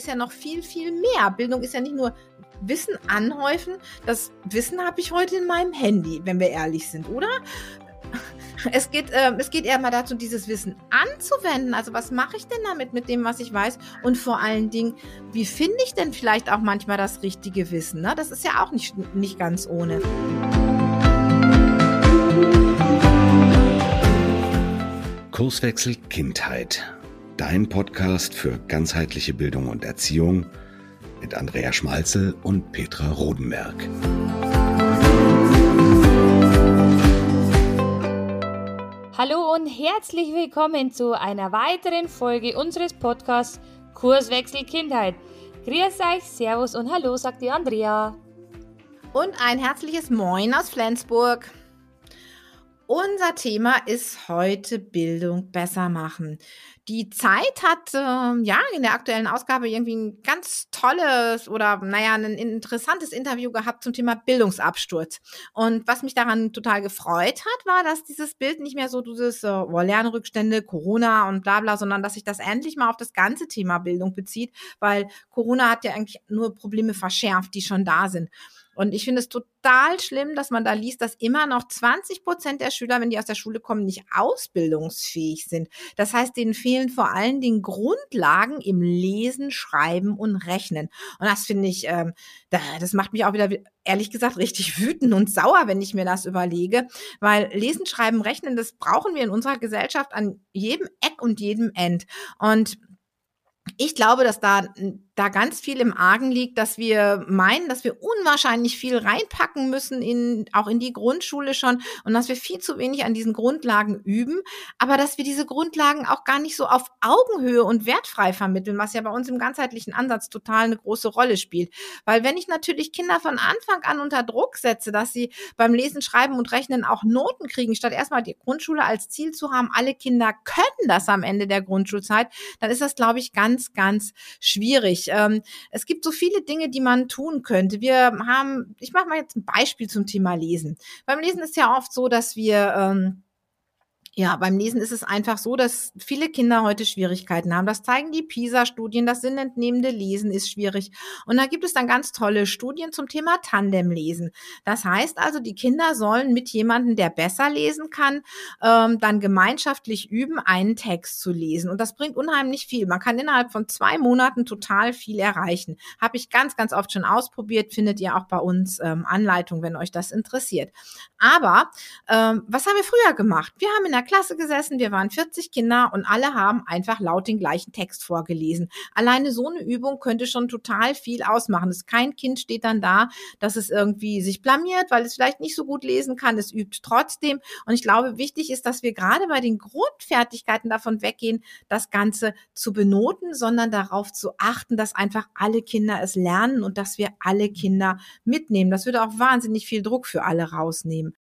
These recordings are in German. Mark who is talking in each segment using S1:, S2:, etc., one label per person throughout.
S1: ist ja noch viel, viel mehr. Bildung ist ja nicht nur Wissen anhäufen. Das Wissen habe ich heute in meinem Handy, wenn wir ehrlich sind, oder? Es geht, äh, es geht eher mal dazu, dieses Wissen anzuwenden. Also was mache ich denn damit mit dem, was ich weiß? Und vor allen Dingen, wie finde ich denn vielleicht auch manchmal das richtige Wissen? Ne? Das ist ja auch nicht, nicht ganz ohne.
S2: Kurswechsel Kindheit. Dein Podcast für ganzheitliche Bildung und Erziehung mit Andrea Schmalzel und Petra Rodenberg.
S3: Hallo und herzlich willkommen zu einer weiteren Folge unseres Podcasts Kurswechsel Kindheit. Grüß euch, Servus und Hallo, sagt die Andrea.
S1: Und ein herzliches Moin aus Flensburg. Unser Thema ist heute Bildung besser machen. Die Zeit hat äh, ja in der aktuellen Ausgabe irgendwie ein ganz tolles oder naja, ein interessantes Interview gehabt zum Thema Bildungsabsturz. Und was mich daran total gefreut hat, war, dass dieses Bild nicht mehr so dieses äh, oh, Lernrückstände, Corona und bla bla, sondern dass sich das endlich mal auf das ganze Thema Bildung bezieht, weil Corona hat ja eigentlich nur Probleme verschärft, die schon da sind. Und ich finde es total schlimm, dass man da liest, dass immer noch 20 Prozent der Schüler, wenn die aus der Schule kommen, nicht ausbildungsfähig sind. Das heißt, denen fehlen vor allen Dingen Grundlagen im Lesen, Schreiben und Rechnen. Und das finde ich, ähm, das macht mich auch wieder ehrlich gesagt richtig wütend und sauer, wenn ich mir das überlege, weil Lesen, Schreiben, Rechnen, das brauchen wir in unserer Gesellschaft an jedem Eck und jedem End. Und ich glaube, dass da da ganz viel im Argen liegt, dass wir meinen, dass wir unwahrscheinlich viel reinpacken müssen in, auch in die Grundschule schon und dass wir viel zu wenig an diesen Grundlagen üben, aber dass wir diese Grundlagen auch gar nicht so auf Augenhöhe und wertfrei vermitteln, was ja bei uns im ganzheitlichen Ansatz total eine große Rolle spielt. Weil wenn ich natürlich Kinder von Anfang an unter Druck setze, dass sie beim Lesen, Schreiben und Rechnen auch Noten kriegen, statt erstmal die Grundschule als Ziel zu haben, alle Kinder können das am Ende der Grundschulzeit, dann ist das, glaube ich, ganz, ganz schwierig ähm, es gibt so viele Dinge, die man tun könnte. Wir haben, ich mache mal jetzt ein Beispiel zum Thema Lesen. Beim Lesen ist ja oft so, dass wir ähm, ja, beim Lesen ist es einfach so, dass viele Kinder heute Schwierigkeiten haben. Das zeigen die PISA-Studien. Das sinnentnehmende Lesen ist schwierig. Und da gibt es dann ganz tolle Studien zum Thema Tandemlesen. Das heißt also, die Kinder sollen mit jemandem, der besser lesen kann, ähm, dann gemeinschaftlich üben, einen Text zu lesen. Und das bringt unheimlich viel. Man kann innerhalb von zwei Monaten total viel erreichen. Habe ich ganz, ganz oft schon ausprobiert. Findet ihr auch bei uns ähm, Anleitung, wenn euch das interessiert. Aber ähm, was haben wir früher gemacht? Wir haben in der Klasse gesessen, wir waren 40 Kinder und alle haben einfach laut den gleichen Text vorgelesen. Alleine so eine Übung könnte schon total viel ausmachen. Das kein Kind steht dann da, dass es irgendwie sich blamiert, weil es vielleicht nicht so gut lesen kann. Es übt trotzdem. Und ich glaube, wichtig ist, dass wir gerade bei den Grundfertigkeiten davon weggehen, das Ganze zu benoten, sondern darauf zu achten, dass einfach alle Kinder es lernen und dass wir alle Kinder mitnehmen. Das würde auch wahnsinnig viel Druck für alle rausnehmen.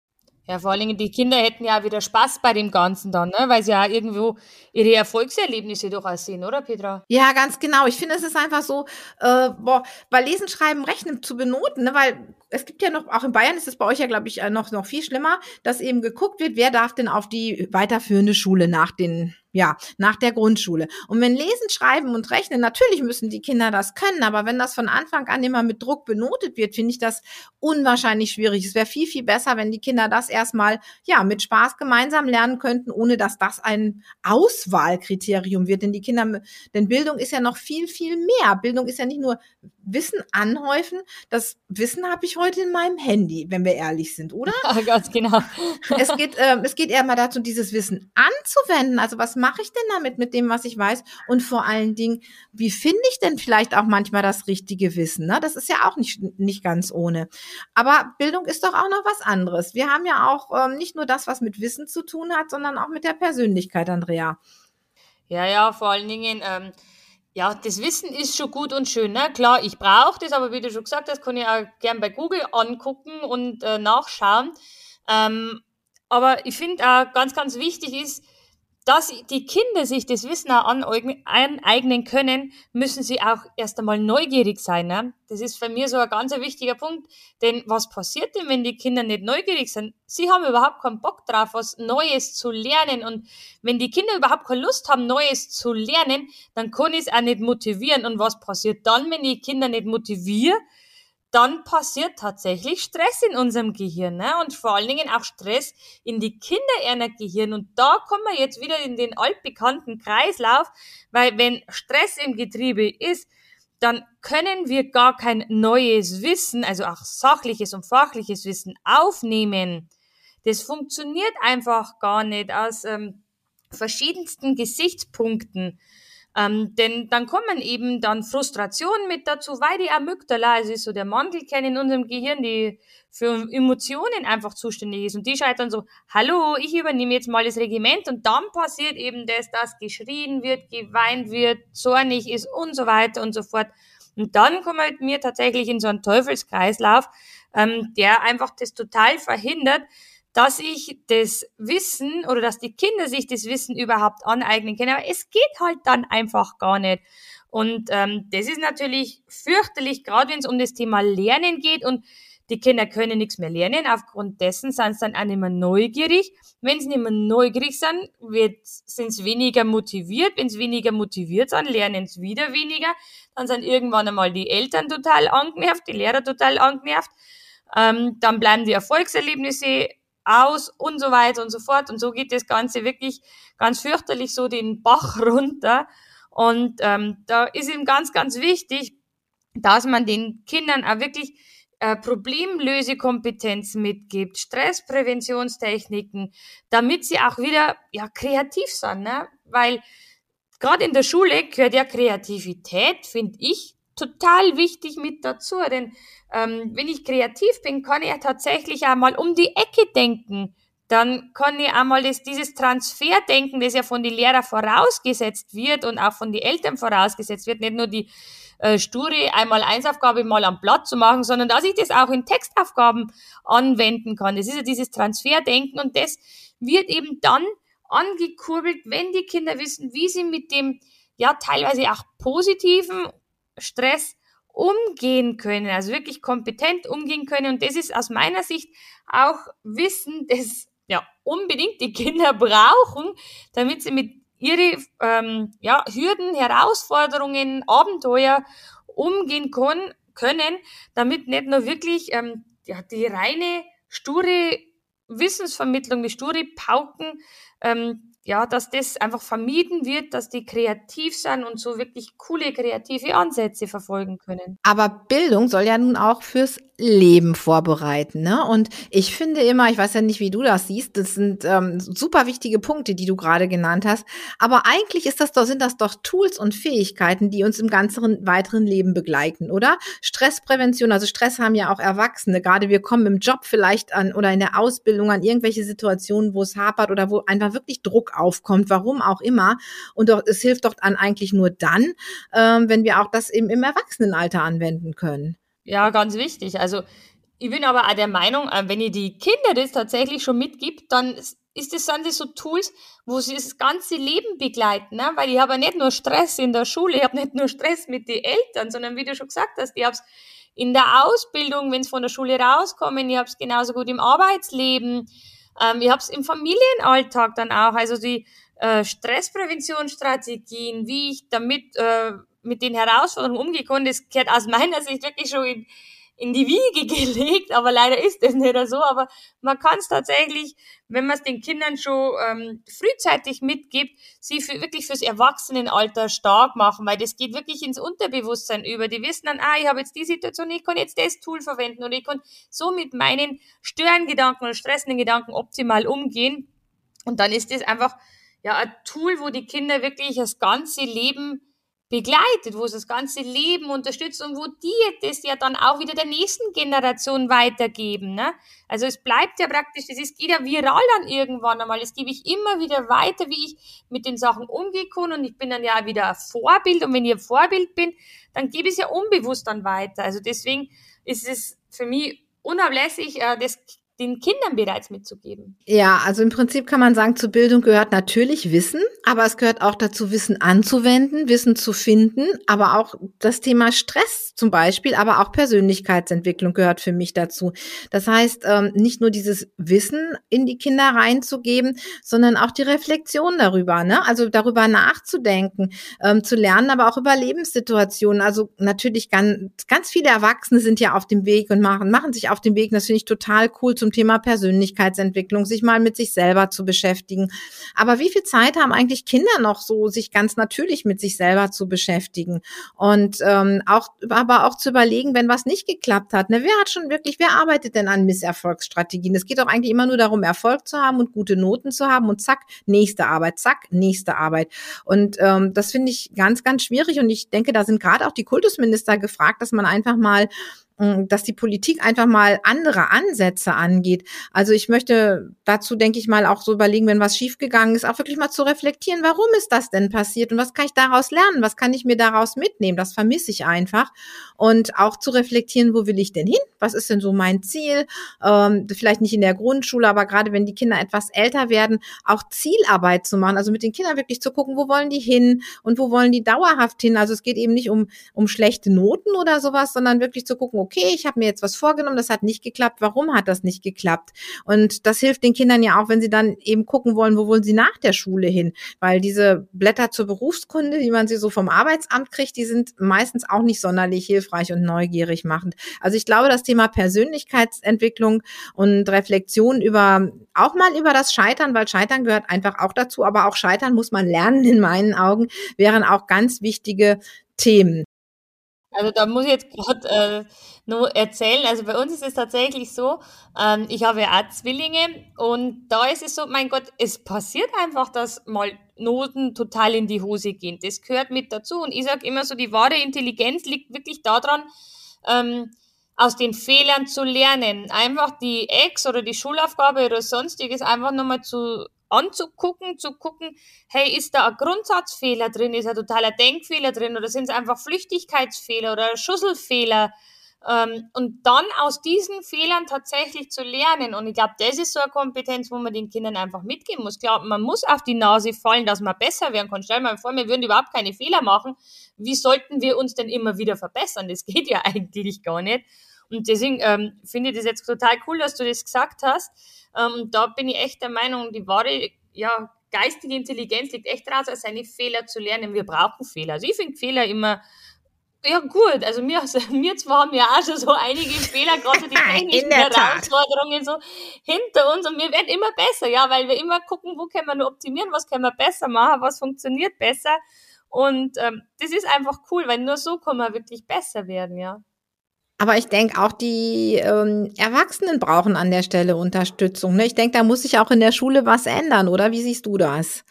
S3: Ja, vor allen Dingen die Kinder hätten ja wieder Spaß bei dem Ganzen dann, ne? weil sie ja irgendwo ihre Erfolgserlebnisse doch auch sehen, oder Petra?
S1: Ja, ganz genau. Ich finde, es ist einfach so, äh, boah, bei Lesen, Schreiben, Rechnen zu benoten, ne? weil es gibt ja noch, auch in Bayern ist es bei euch ja, glaube ich, äh, noch, noch viel schlimmer, dass eben geguckt wird, wer darf denn auf die weiterführende Schule nach den ja, nach der Grundschule. Und wenn Lesen, Schreiben und Rechnen, natürlich müssen die Kinder das können, aber wenn das von Anfang an immer mit Druck benotet wird, finde ich das unwahrscheinlich schwierig. Es wäre viel, viel besser, wenn die Kinder das erstmal, ja, mit Spaß gemeinsam lernen könnten, ohne dass das ein Auswahlkriterium wird. Denn die Kinder, denn Bildung ist ja noch viel, viel mehr. Bildung ist ja nicht nur Wissen anhäufen. Das Wissen habe ich heute in meinem Handy, wenn wir ehrlich sind, oder?
S3: Ja, ganz genau.
S1: es geht, ähm, es geht eher mal dazu, dieses Wissen anzuwenden. Also was mache ich denn damit mit dem, was ich weiß? Und vor allen Dingen, wie finde ich denn vielleicht auch manchmal das richtige Wissen? Ne? Das ist ja auch nicht, nicht ganz ohne. Aber Bildung ist doch auch noch was anderes. Wir haben ja auch ähm, nicht nur das, was mit Wissen zu tun hat, sondern auch mit der Persönlichkeit, Andrea.
S3: Ja, ja, vor allen Dingen, ähm, ja, das Wissen ist schon gut und schön. Ne? Klar, ich brauche das, aber wie du schon gesagt hast, kann ich auch gern bei Google angucken und äh, nachschauen. Ähm, aber ich finde auch ganz, ganz wichtig ist, dass die Kinder sich das Wissen auch aneignen können, müssen sie auch erst einmal neugierig sein. Ne? Das ist für mich so ein ganz wichtiger Punkt. Denn was passiert denn, wenn die Kinder nicht neugierig sind? Sie haben überhaupt keinen Bock drauf, was Neues zu lernen. Und wenn die Kinder überhaupt keine Lust haben, Neues zu lernen, dann kann ich es auch nicht motivieren. Und was passiert dann, wenn ich Kinder nicht motiviere? Dann passiert tatsächlich Stress in unserem Gehirn ne? und vor allen Dingen auch Stress in die Kinderenergehirn. Und da kommen wir jetzt wieder in den altbekannten Kreislauf, weil wenn Stress im Getriebe ist, dann können wir gar kein neues Wissen, also auch sachliches und fachliches Wissen aufnehmen. Das funktioniert einfach gar nicht aus ähm, verschiedensten Gesichtspunkten. Ähm, denn dann kommen eben dann Frustrationen mit dazu, weil die Amygdala, also ist so der Mandelkern in unserem Gehirn, die für Emotionen einfach zuständig ist. Und die schreit dann so, hallo, ich übernehme jetzt mal das Regiment und dann passiert eben das, dass geschrien wird, geweint wird, zornig ist und so weiter und so fort. Und dann kommen wir tatsächlich in so einen Teufelskreislauf, ähm, der einfach das total verhindert, dass ich das Wissen oder dass die Kinder sich das Wissen überhaupt aneignen können. Aber es geht halt dann einfach gar nicht. Und ähm, das ist natürlich fürchterlich, gerade wenn es um das Thema Lernen geht und die Kinder können nichts mehr lernen. Aufgrund dessen sind sie dann auch nicht mehr neugierig. Wenn sie nicht mehr neugierig sind, sind sie weniger motiviert. Wenn sie weniger motiviert sind, lernen sie wieder weniger. Dann sind irgendwann einmal die Eltern total angenervt, die Lehrer total angenervt. Ähm, dann bleiben die Erfolgserlebnisse aus und so weiter und so fort. Und so geht das Ganze wirklich ganz fürchterlich so den Bach runter. Und ähm, da ist eben ganz, ganz wichtig, dass man den Kindern auch wirklich äh, Problemlösekompetenz mitgibt, Stresspräventionstechniken, damit sie auch wieder ja kreativ sind, ne? Weil gerade in der Schule gehört ja Kreativität, finde ich, total wichtig mit dazu, denn ähm, wenn ich kreativ bin, kann ich ja tatsächlich einmal um die Ecke denken. Dann kann ich einmal das, dieses Transferdenken, das ja von den Lehrern vorausgesetzt wird und auch von den Eltern vorausgesetzt wird, nicht nur die äh, sture einmal Einsaufgabe mal am Blatt zu machen, sondern dass ich das auch in Textaufgaben anwenden kann. Das ist ja dieses Transferdenken und das wird eben dann angekurbelt, wenn die Kinder wissen, wie sie mit dem ja teilweise auch positiven Stress umgehen können, also wirklich kompetent umgehen können. Und das ist aus meiner Sicht auch Wissen, das ja unbedingt die Kinder brauchen, damit sie mit ihre ähm, ja, Hürden, Herausforderungen, Abenteuer umgehen können, können damit nicht nur wirklich ähm, ja, die reine sture Wissensvermittlung, die sture Pauken ähm, ja, dass das einfach vermieden wird, dass die kreativ sind und so wirklich coole kreative Ansätze verfolgen können.
S1: Aber Bildung soll ja nun auch fürs Leben vorbereiten. Ne? Und ich finde immer, ich weiß ja nicht, wie du das siehst, das sind ähm, super wichtige Punkte, die du gerade genannt hast. Aber eigentlich ist das doch, sind das doch Tools und Fähigkeiten, die uns im ganzen weiteren Leben begleiten, oder? Stressprävention, also Stress haben ja auch Erwachsene. Gerade wir kommen im Job vielleicht an oder in der Ausbildung an irgendwelche Situationen, wo es hapert oder wo einfach wirklich Druck aufkommt, warum auch immer. Und doch, es hilft doch dann eigentlich nur dann, ähm, wenn wir auch das eben im Erwachsenenalter anwenden können.
S3: Ja, ganz wichtig. Also ich bin aber auch der Meinung, äh, wenn ihr die Kinder das tatsächlich schon mitgibt, dann ist das, sind das so Tools, wo sie das ganze Leben begleiten, ne? weil ich habe ja nicht nur Stress in der Schule, ich habe nicht nur Stress mit den Eltern, sondern wie du schon gesagt hast, ich habe es in der Ausbildung, wenn es von der Schule rauskommen, ich habe es genauso gut im Arbeitsleben, ähm, ich habe es im Familienalltag dann auch, also die äh, Stresspräventionsstrategien, wie ich damit äh, mit den Herausforderungen umgekommen, das gehört aus meiner Sicht wirklich schon in, in die Wiege gelegt, aber leider ist das nicht so. Aber man kann es tatsächlich, wenn man es den Kindern schon ähm, frühzeitig mitgibt, sie für, wirklich fürs Erwachsenenalter stark machen, weil das geht wirklich ins Unterbewusstsein über. Die wissen dann, ah, ich habe jetzt die Situation, ich kann jetzt das Tool verwenden und ich kann so mit meinen Störengedanken oder stressenden Gedanken optimal umgehen. Und dann ist das einfach ja ein Tool, wo die Kinder wirklich das ganze Leben begleitet, wo es das ganze Leben unterstützt und wo die das ja dann auch wieder der nächsten Generation weitergeben. Ne? Also es bleibt ja praktisch, das ist, geht ja viral dann irgendwann einmal. Das gebe ich immer wieder weiter, wie ich mit den Sachen kann und ich bin dann ja wieder ein Vorbild und wenn ich ein Vorbild bin, dann gebe ich es ja unbewusst dann weiter. Also deswegen ist es für mich unablässig, äh, das den Kindern bereits mitzugeben.
S1: Ja, also im Prinzip kann man sagen, zu Bildung gehört natürlich Wissen, aber es gehört auch dazu, Wissen anzuwenden, Wissen zu finden, aber auch das Thema Stress zum Beispiel, aber auch Persönlichkeitsentwicklung gehört für mich dazu. Das heißt, ähm, nicht nur dieses Wissen in die Kinder reinzugeben, sondern auch die Reflexion darüber, ne? also darüber nachzudenken, ähm, zu lernen, aber auch über Lebenssituationen. Also natürlich ganz, ganz viele Erwachsene sind ja auf dem Weg und machen, machen sich auf dem Weg, das finde ich total cool zum Thema Persönlichkeitsentwicklung, sich mal mit sich selber zu beschäftigen. Aber wie viel Zeit haben eigentlich Kinder noch so, sich ganz natürlich mit sich selber zu beschäftigen? Und ähm, auch, aber auch zu überlegen, wenn was nicht geklappt hat, ne, wer hat schon wirklich, wer arbeitet denn an Misserfolgsstrategien? Es geht doch eigentlich immer nur darum, Erfolg zu haben und gute Noten zu haben und zack, nächste Arbeit, zack, nächste Arbeit. Und ähm, das finde ich ganz, ganz schwierig. Und ich denke, da sind gerade auch die Kultusminister gefragt, dass man einfach mal dass die Politik einfach mal andere Ansätze angeht. Also ich möchte dazu, denke ich mal, auch so überlegen, wenn was schiefgegangen ist, auch wirklich mal zu reflektieren, warum ist das denn passiert und was kann ich daraus lernen, was kann ich mir daraus mitnehmen, das vermisse ich einfach. Und auch zu reflektieren, wo will ich denn hin, was ist denn so mein Ziel, ähm, vielleicht nicht in der Grundschule, aber gerade wenn die Kinder etwas älter werden, auch Zielarbeit zu machen, also mit den Kindern wirklich zu gucken, wo wollen die hin und wo wollen die dauerhaft hin. Also es geht eben nicht um, um schlechte Noten oder sowas, sondern wirklich zu gucken, okay, ich habe mir jetzt was vorgenommen, das hat nicht geklappt, warum hat das nicht geklappt? Und das hilft den Kindern ja auch, wenn sie dann eben gucken wollen, wo wollen sie nach der Schule hin? Weil diese Blätter zur Berufskunde, die man sie so vom Arbeitsamt kriegt, die sind meistens auch nicht sonderlich hilfreich und neugierig machend. Also ich glaube, das Thema Persönlichkeitsentwicklung und Reflexion über auch mal über das Scheitern, weil Scheitern gehört einfach auch dazu, aber auch Scheitern muss man lernen in meinen Augen, wären auch ganz wichtige Themen.
S3: Also da muss ich jetzt gerade äh, nur erzählen. Also bei uns ist es tatsächlich so, ähm, ich habe ja auch Zwillinge und da ist es so, mein Gott, es passiert einfach, dass mal Noten total in die Hose gehen. Das gehört mit dazu. Und ich sage immer so, die wahre Intelligenz liegt wirklich daran, ähm, aus den Fehlern zu lernen. Einfach die Ex oder die Schulaufgabe oder sonstiges einfach nochmal zu anzugucken, zu gucken, hey, ist da ein Grundsatzfehler drin, ist ein totaler Denkfehler drin oder sind es einfach Flüchtigkeitsfehler oder Schusselfehler? Ähm, und dann aus diesen Fehlern tatsächlich zu lernen. Und ich glaube, das ist so eine Kompetenz, wo man den Kindern einfach mitgeben muss. Klar, man muss auf die Nase fallen, dass man besser werden kann. Stell dir mal vor, wir würden überhaupt keine Fehler machen. Wie sollten wir uns denn immer wieder verbessern? Das geht ja eigentlich gar nicht. Und deswegen ähm, finde ich das jetzt total cool, dass du das gesagt hast. Ähm, da bin ich echt der Meinung, die wahre ja, geistige Intelligenz liegt echt als seine Fehler zu lernen. Wir brauchen Fehler. Also ich finde Fehler immer ja, gut. Also wir, also wir zwar haben ja auch schon so einige Fehler, gerade die technischen Herausforderungen so hinter uns und wir werden immer besser, ja, weil wir immer gucken, wo können wir nur optimieren, was können wir besser machen, was funktioniert besser. Und ähm, das ist einfach cool, weil nur so kann man wirklich besser werden, ja.
S1: Aber ich denke auch die ähm, Erwachsenen brauchen an der Stelle Unterstützung. Ne? Ich denke, da muss sich auch in der Schule was ändern, oder? Wie siehst du das?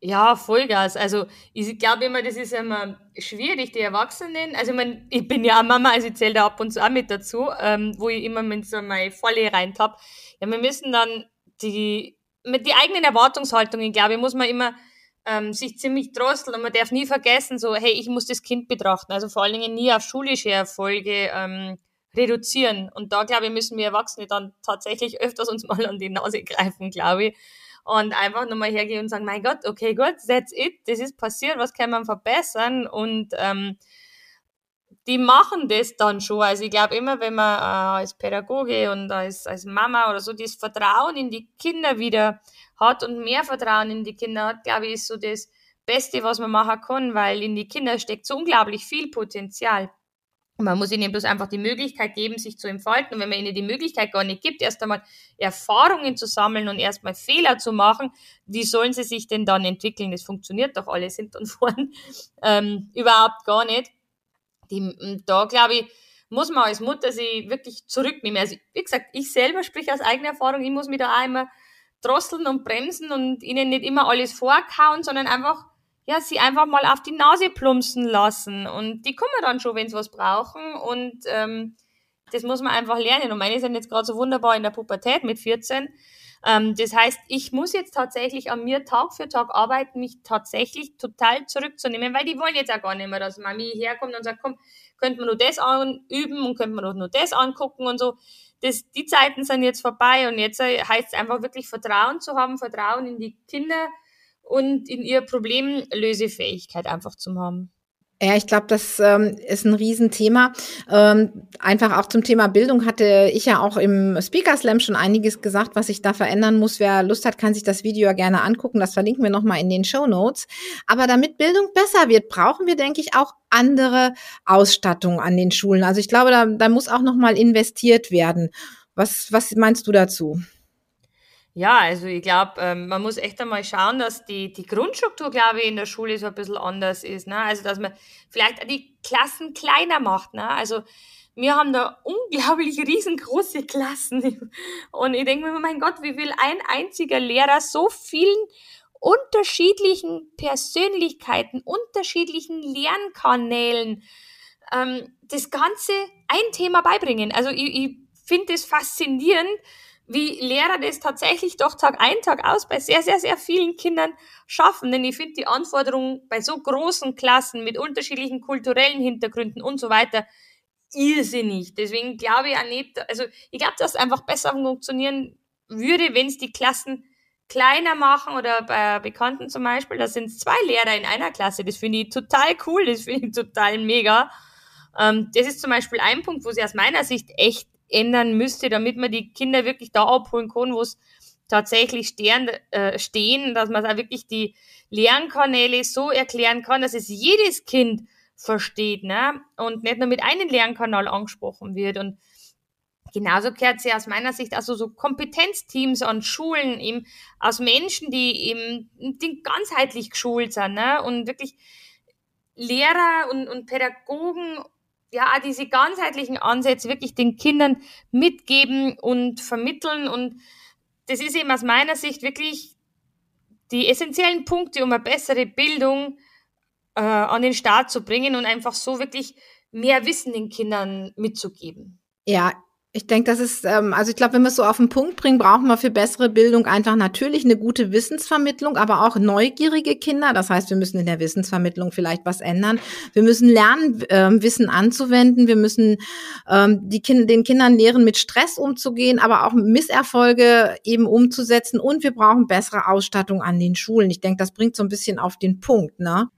S3: Ja, Vollgas. Also ich glaube immer, das ist immer schwierig, die Erwachsenen. Also ich, mein, ich bin ja auch Mama, also ich zähle da ab und zu auch mit dazu, ähm, wo ich immer mit so meine Volle reintapp. Ja, wir müssen dann die mit die eigenen Erwartungshaltungen, glaube ich, muss man immer ähm, sich ziemlich drosseln und man darf nie vergessen, so, hey, ich muss das Kind betrachten. Also vor allen Dingen nie auf schulische Erfolge ähm, reduzieren. Und da, glaube ich, müssen wir Erwachsene dann tatsächlich öfters uns mal an die Nase greifen, glaube ich. Und einfach nochmal hergehen und sagen, mein Gott, okay, gut, that's it, das ist passiert, was kann man verbessern? Und ähm, die machen das dann schon. Also ich glaube immer, wenn man äh, als Pädagoge und als, als Mama oder so das Vertrauen in die Kinder wieder hat und mehr Vertrauen in die Kinder hat, glaube ich, ist so das Beste, was man machen kann, weil in die Kinder steckt so unglaublich viel Potenzial. Man muss ihnen bloß einfach die Möglichkeit geben, sich zu entfalten. Und wenn man ihnen die Möglichkeit gar nicht gibt, erst einmal Erfahrungen zu sammeln und erstmal Fehler zu machen, wie sollen sie sich denn dann entwickeln? Das funktioniert doch alles hinten und vorn ähm, überhaupt gar nicht. Die, da glaube ich, muss man als Mutter sich wirklich zurücknehmen. Also, wie gesagt, ich selber sprich aus eigener Erfahrung, ich muss mich da immer drosseln und bremsen und ihnen nicht immer alles vorkauen, sondern einfach, ja, sie einfach mal auf die Nase plumpsen lassen. Und die kommen dann schon, wenn sie was brauchen. Und ähm, das muss man einfach lernen. Und meine sind jetzt gerade so wunderbar in der Pubertät mit 14. Ähm, das heißt, ich muss jetzt tatsächlich an mir Tag für Tag arbeiten, mich tatsächlich total zurückzunehmen, weil die wollen jetzt auch gar nicht mehr, dass Mami herkommt und sagt, komm, könnte man nur das anüben und könnte man nur das angucken und so das, die Zeiten sind jetzt vorbei und jetzt äh, heißt es einfach wirklich Vertrauen zu haben, Vertrauen in die Kinder und in ihre Problemlösefähigkeit einfach zu haben.
S1: Ja, ich glaube, das ähm, ist ein Riesenthema. Ähm, einfach auch zum Thema Bildung hatte ich ja auch im Speaker Slam schon einiges gesagt, was sich da verändern muss. Wer Lust hat, kann sich das Video ja gerne angucken. Das verlinken wir nochmal in den Show Notes. Aber damit Bildung besser wird, brauchen wir, denke ich, auch andere Ausstattung an den Schulen. Also ich glaube, da, da muss auch nochmal investiert werden. Was, was meinst du dazu?
S3: Ja, also ich glaube, ähm, man muss echt einmal schauen, dass die, die Grundstruktur, glaube ich, in der Schule so ein bisschen anders ist. Ne? Also, dass man vielleicht auch die Klassen kleiner macht. Ne? Also, wir haben da unglaublich riesengroße Klassen. Und ich denke mir, mein Gott, wie will ein einziger Lehrer so vielen unterschiedlichen Persönlichkeiten, unterschiedlichen Lernkanälen ähm, das Ganze ein Thema beibringen? Also, ich, ich finde es faszinierend, wie Lehrer das tatsächlich doch Tag ein, Tag aus bei sehr, sehr, sehr vielen Kindern schaffen. Denn ich finde die Anforderungen bei so großen Klassen mit unterschiedlichen kulturellen Hintergründen und so weiter irrsinnig. Deswegen glaube ich auch nicht, also ich glaube, dass es einfach besser funktionieren würde, wenn es die Klassen kleiner machen oder bei Bekannten zum Beispiel, da sind zwei Lehrer in einer Klasse. Das finde ich total cool, das finde ich total mega. Ähm, das ist zum Beispiel ein Punkt, wo sie aus meiner Sicht echt ändern müsste, damit man die Kinder wirklich da abholen kann, wo es tatsächlich stehen, äh, stehen, dass man da wirklich die Lernkanäle so erklären kann, dass es jedes Kind versteht, ne? Und nicht nur mit einem Lernkanal angesprochen wird. Und genauso gehört sie aus meiner Sicht also so Kompetenzteams an Schulen, eben aus Menschen, die eben die ganzheitlich geschult sind, ne? Und wirklich Lehrer und, und Pädagogen ja, diese ganzheitlichen Ansätze wirklich den Kindern mitgeben und vermitteln. Und das ist eben aus meiner Sicht wirklich die essentiellen Punkte, um eine bessere Bildung äh, an den Start zu bringen und einfach so wirklich mehr Wissen den Kindern mitzugeben.
S1: Ja, ich denke, das ist, ähm, also ich glaube, wenn wir es so auf den Punkt bringen, brauchen wir für bessere Bildung einfach natürlich eine gute Wissensvermittlung, aber auch neugierige Kinder. Das heißt, wir müssen in der Wissensvermittlung vielleicht was ändern. Wir müssen lernen, ähm, Wissen anzuwenden. Wir müssen ähm, die kind den Kindern lehren, mit Stress umzugehen, aber auch Misserfolge eben umzusetzen. Und wir brauchen bessere Ausstattung an den Schulen. Ich denke, das bringt so ein bisschen auf den Punkt, ne?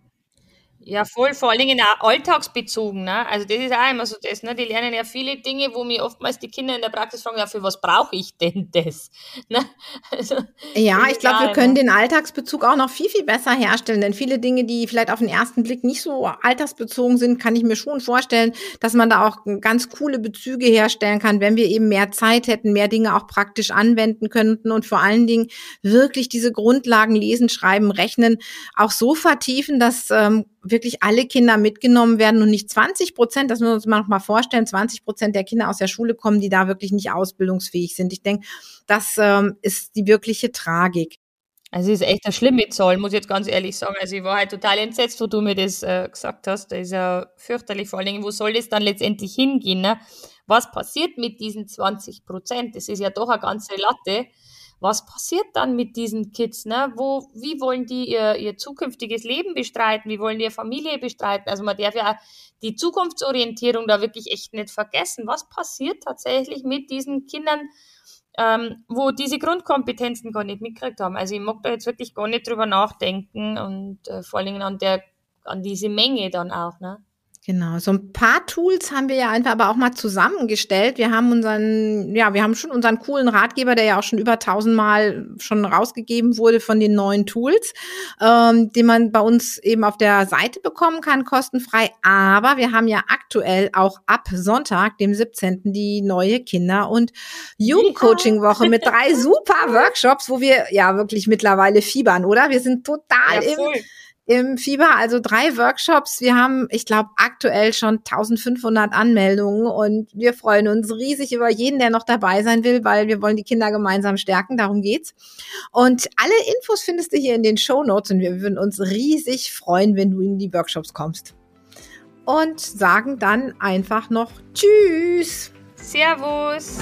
S3: Ja, voll, vor allen Dingen auch alltagsbezogen. Ne? Also das ist auch immer so das. Ne? Die lernen ja viele Dinge, wo mir oftmals die Kinder in der Praxis fragen, ja, für was brauche ich denn das? Ne?
S1: Also, ja, ich glaube, wir können ne? den Alltagsbezug auch noch viel, viel besser herstellen. Denn viele Dinge, die vielleicht auf den ersten Blick nicht so alltagsbezogen sind, kann ich mir schon vorstellen, dass man da auch ganz coole Bezüge herstellen kann, wenn wir eben mehr Zeit hätten, mehr Dinge auch praktisch anwenden könnten und vor allen Dingen wirklich diese Grundlagen lesen, schreiben, rechnen auch so vertiefen, dass ähm, wirklich alle Kinder mitgenommen werden und nicht 20 Prozent, das müssen wir uns mal noch mal vorstellen, 20 Prozent der Kinder aus der Schule kommen, die da wirklich nicht ausbildungsfähig sind. Ich denke, das ähm, ist die wirkliche Tragik.
S3: Also es ist echt eine schlimme Zahl, muss ich jetzt ganz ehrlich sagen. Also ich war halt total entsetzt, wo du mir das äh, gesagt hast. Das ist ja fürchterlich. Vor allen Dingen, wo soll das dann letztendlich hingehen? Ne? Was passiert mit diesen 20 Prozent? Das ist ja doch eine ganze Latte was passiert dann mit diesen Kids? Ne? Wo, wie wollen die ihr, ihr zukünftiges Leben bestreiten? Wie wollen die ihre Familie bestreiten? Also man darf ja die Zukunftsorientierung da wirklich echt nicht vergessen. Was passiert tatsächlich mit diesen Kindern, ähm, wo diese Grundkompetenzen gar nicht mitgekriegt haben? Also ich mag da jetzt wirklich gar nicht drüber nachdenken und äh, vor allem an der an diese Menge dann auch, ne?
S1: Genau, so ein paar Tools haben wir ja einfach aber auch mal zusammengestellt. Wir haben unseren, ja, wir haben schon unseren coolen Ratgeber, der ja auch schon über tausendmal schon rausgegeben wurde von den neuen Tools, ähm, den man bei uns eben auf der Seite bekommen kann, kostenfrei. Aber wir haben ja aktuell auch ab Sonntag, dem 17. die neue Kinder- und Jugendcoaching-Woche mit drei super Workshops, wo wir ja wirklich mittlerweile fiebern, oder? Wir sind total ja, im im Fieber, also drei Workshops. Wir haben, ich glaube, aktuell schon 1500 Anmeldungen und wir freuen uns riesig über jeden, der noch dabei sein will, weil wir wollen die Kinder gemeinsam stärken. Darum geht's. Und alle Infos findest du hier in den Show Notes und wir würden uns riesig freuen, wenn du in die Workshops kommst. Und sagen dann einfach noch Tschüss.
S3: Servus.